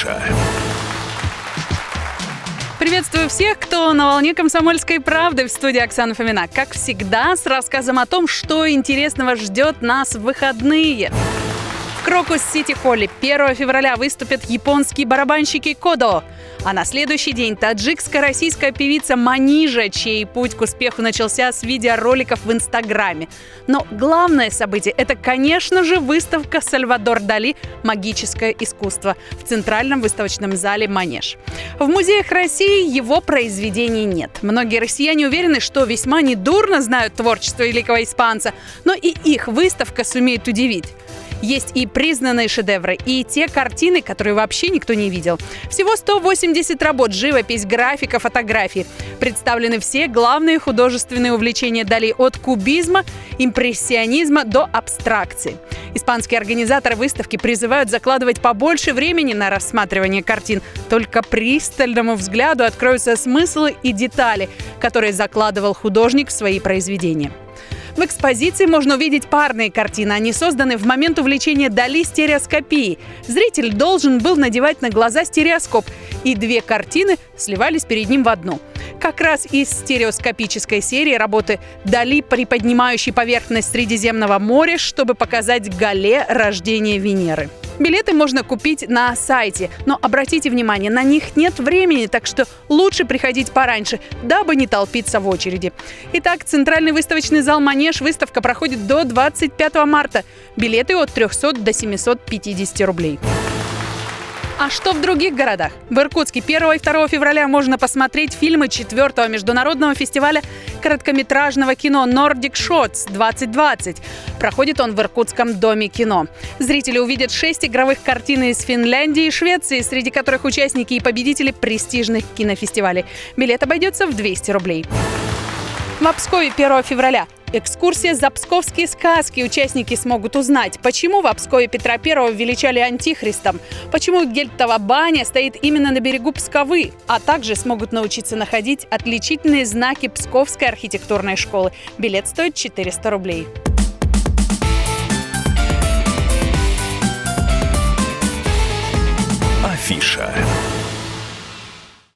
Афиша. Приветствую всех, кто на волне комсомольской правды в студии Оксана Фомина. Как всегда, с рассказом о том, что интересного ждет нас в выходные. В Крокус-Сити-Холле 1 февраля выступят японские барабанщики Кодо. А на следующий день таджикско-российская певица Манижа, чей путь к успеху начался с видеороликов в Инстаграме. Но главное событие – это, конечно же, выставка Сальвадор Дали «Магическое искусство» в Центральном выставочном зале «Манеж». В музеях России его произведений нет. Многие россияне уверены, что весьма недурно знают творчество великого испанца, но и их выставка сумеет удивить. Есть и признанные шедевры, и те картины, которые вообще никто не видел. Всего 180 работ, живопись, графика, фотографии. Представлены все главные художественные увлечения Дали от кубизма, импрессионизма до абстракции. Испанские организаторы выставки призывают закладывать побольше времени на рассматривание картин. Только пристальному взгляду откроются смыслы и детали, которые закладывал художник в свои произведения. В экспозиции можно увидеть парные картины. Они созданы в момент увлечения Дали стереоскопией. Зритель должен был надевать на глаза стереоскоп, и две картины сливались перед ним в одну. Как раз из стереоскопической серии работы Дали, приподнимающей поверхность Средиземного моря, чтобы показать Гале рождение Венеры. Билеты можно купить на сайте, но обратите внимание, на них нет времени, так что лучше приходить пораньше, дабы не толпиться в очереди. Итак, Центральный выставочный зал «Манеж» выставка проходит до 25 марта. Билеты от 300 до 750 рублей. А что в других городах? В Иркутске 1 и 2 февраля можно посмотреть фильмы 4 международного фестиваля короткометражного кино Nordic Shots 2020. Проходит он в Иркутском доме кино. Зрители увидят шесть игровых картин из Финляндии и Швеции, среди которых участники и победители престижных кинофестивалей. Билет обойдется в 200 рублей. В Обскове 1 февраля Экскурсия за псковские сказки. Участники смогут узнать, почему в Обскове Петра I величали антихристом, почему Гельтова баня стоит именно на берегу Псковы, а также смогут научиться находить отличительные знаки Псковской архитектурной школы. Билет стоит 400 рублей.